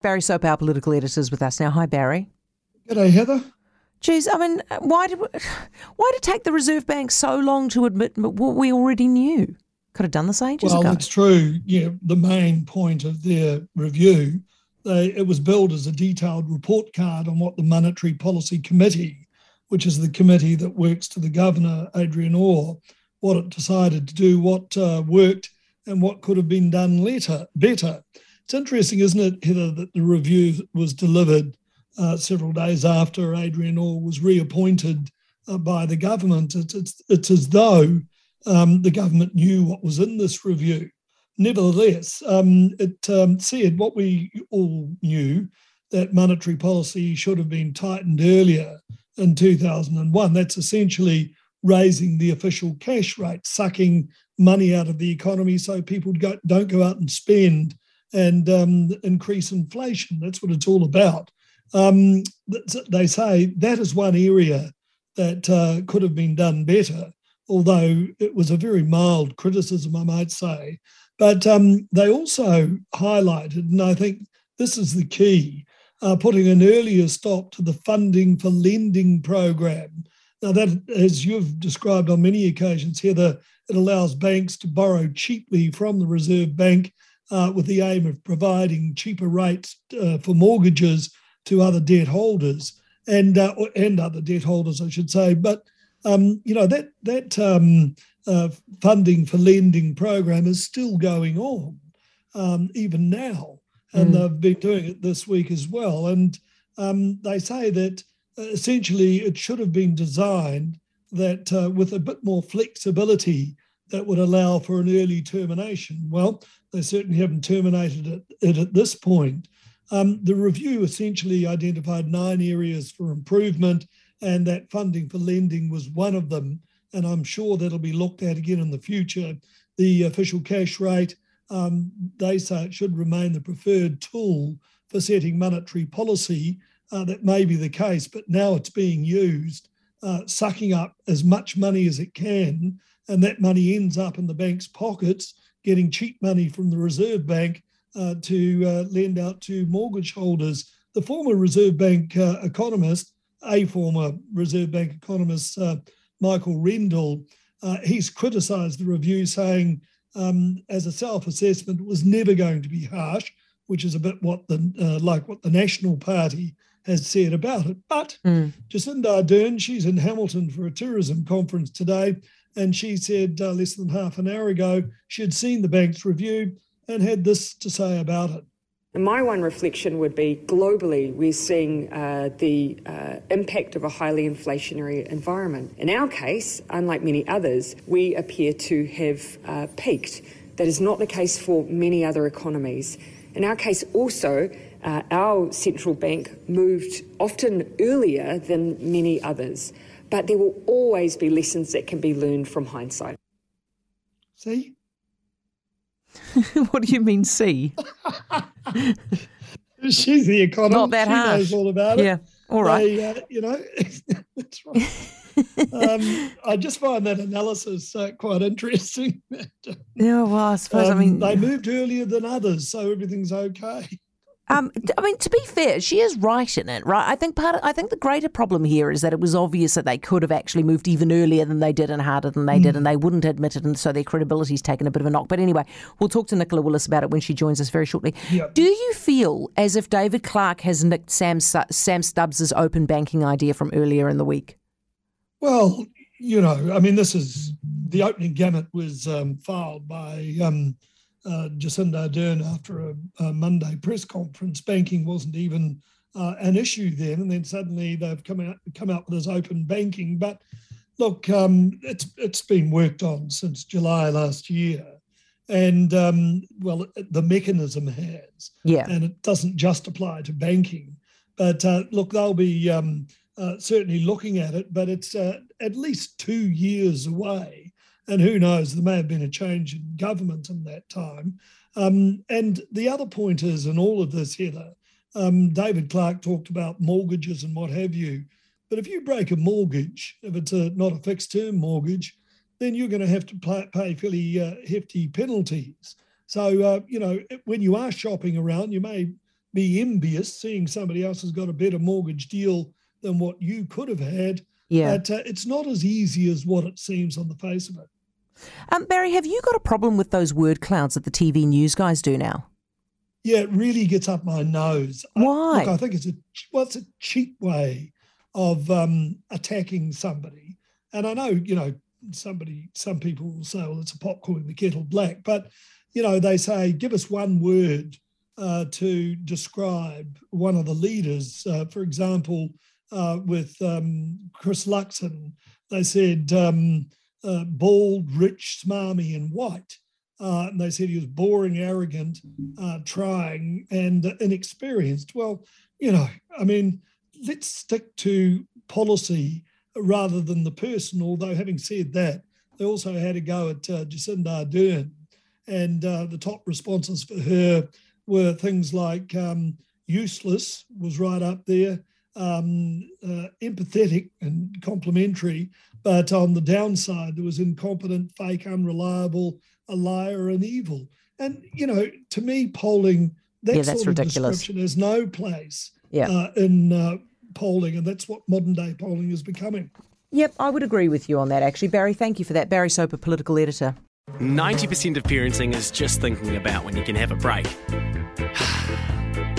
Barry Soper, our political editor, is with us now. Hi, Barry. G'day, Heather. Geez, I mean, why did why did it take the Reserve Bank so long to admit what we already knew? Could have done this ages well, ago. Well, it's true. Yeah, the main point of their review, they, it was billed as a detailed report card on what the Monetary Policy Committee, which is the committee that works to the governor Adrian Orr, what it decided to do, what uh, worked, and what could have been done later, better. It's interesting, isn't it, Heather, that the review was delivered uh, several days after Adrian Orr was reappointed uh, by the government. It's, it's, it's as though um, the government knew what was in this review. Nevertheless, um, it um, said what we all knew that monetary policy should have been tightened earlier in 2001. That's essentially raising the official cash rate, sucking money out of the economy so people don't go out and spend and um, increase inflation. That's what it's all about. Um, they say that is one area that uh, could have been done better, although it was a very mild criticism, I might say. But um, they also highlighted, and I think this is the key, uh, putting an earlier stop to the funding for lending program. Now, that, as you've described on many occasions, Heather, it allows banks to borrow cheaply from the Reserve Bank uh, with the aim of providing cheaper rates uh, for mortgages to other debt holders and uh, and other debt holders, I should say. But um, you know that that um, uh, funding for lending program is still going on um, even now, and mm. they've been doing it this week as well. And um, they say that uh, essentially it should have been designed that uh, with a bit more flexibility that would allow for an early termination. Well, they certainly haven't terminated it, at this point. Um, the review essentially identified nine areas for improvement, and that funding for lending was one of them. And I'm sure that'll be looked at again in the future. The official cash rate, um, they say it should remain the preferred tool for setting monetary policy. Uh, that may be the case, but now it's being used, uh, sucking up as much money as it can, and that money ends up in the bank's pockets getting cheap money from the Reserve Bank uh, to uh, lend out to mortgage holders. The former Reserve Bank uh, economist, a former Reserve Bank economist, uh, Michael Reddell, uh, he's criticised the review, saying, um, as a self-assessment, was never going to be harsh, which is a bit what the uh, like what the National Party has said about it. But mm. Jacinda Ardern, she's in Hamilton for a tourism conference today, and she said uh, less than half an hour ago she had seen the bank's review and had this to say about it. My one reflection would be globally, we're seeing uh, the uh, impact of a highly inflationary environment. In our case, unlike many others, we appear to have uh, peaked. That is not the case for many other economies. In our case, also, uh, our central bank moved often earlier than many others but there will always be lessons that can be learned from hindsight. See? what do you mean, see? She's the economist. Not that she harsh. knows all about it. Yeah, all right. They, uh, you know, that's right. um, I just find that analysis uh, quite interesting. yeah, well, I suppose. Um, I mean, they moved earlier than others, so everything's okay. Um, I mean, to be fair, she is right in it, right? I think part. Of, I think the greater problem here is that it was obvious that they could have actually moved even earlier than they did and harder than they mm. did, and they wouldn't admit it, and so their credibility's taken a bit of a knock. But anyway, we'll talk to Nicola Willis about it when she joins us very shortly. Yep. Do you feel as if David Clark has nicked Sam Sam Stubbs's open banking idea from earlier in the week? Well, you know, I mean, this is the opening gamut was um, filed by. Um, uh, Jacinda Ardern after a, a, Monday press conference. Banking wasn't even uh, an issue then, and then suddenly they've come out come out with this open banking. But look, um, it's it's been worked on since July last year, and um, well, the mechanism has, yeah, and it doesn't just apply to banking. But uh, look, they'll be um, uh, certainly looking at it, but it's uh, at least two years away and who knows, there may have been a change in government in that time. Um, and the other point is, in all of this, Heather, um, David Clark talked about mortgages and what have you. But if you break a mortgage, if it's a, not a fixed term mortgage, then you're going to have to pay, fairly uh, hefty penalties. So, uh, you know, when you are shopping around, you may be envious seeing somebody else has got a better mortgage deal than what you could have had. Yeah. But uh, it's not as easy as what it seems on the face of it. Um, Barry, have you got a problem with those word clouds that the TV news guys do now? Yeah, it really gets up my nose. I- Why? look, I think it's a well, it's a cheap way of um, attacking somebody. And I know, you know, somebody, some people will say, well, it's a pot calling the kettle black. But, you know, they say, give us one word uh, to describe one of the leaders. Uh, for example, uh, with um, Chris Luxon, they said um, uh, bald, rich, smarmy, and white. Uh, and they said he was boring, arrogant, uh, trying, and inexperienced. Well, you know, I mean, let's stick to policy rather than the person. Although, having said that, they also had a go at uh, Jacinda Ardern, and uh, the top responses for her were things like um, useless was right up there, um, uh, empathetic and complimentary, but on the downside, there was incompetent, fake, unreliable, a liar, and evil. And you know, to me, polling that Yeah, that's sort of ridiculous. description has no place Yeah. uh, in uh, polling, and that's what modern day polling is becoming. Yep, I would agree with you on that, actually. Barry, thank you for that. Barry Soper, political editor. 90% of parenting is just thinking about when you can have a break.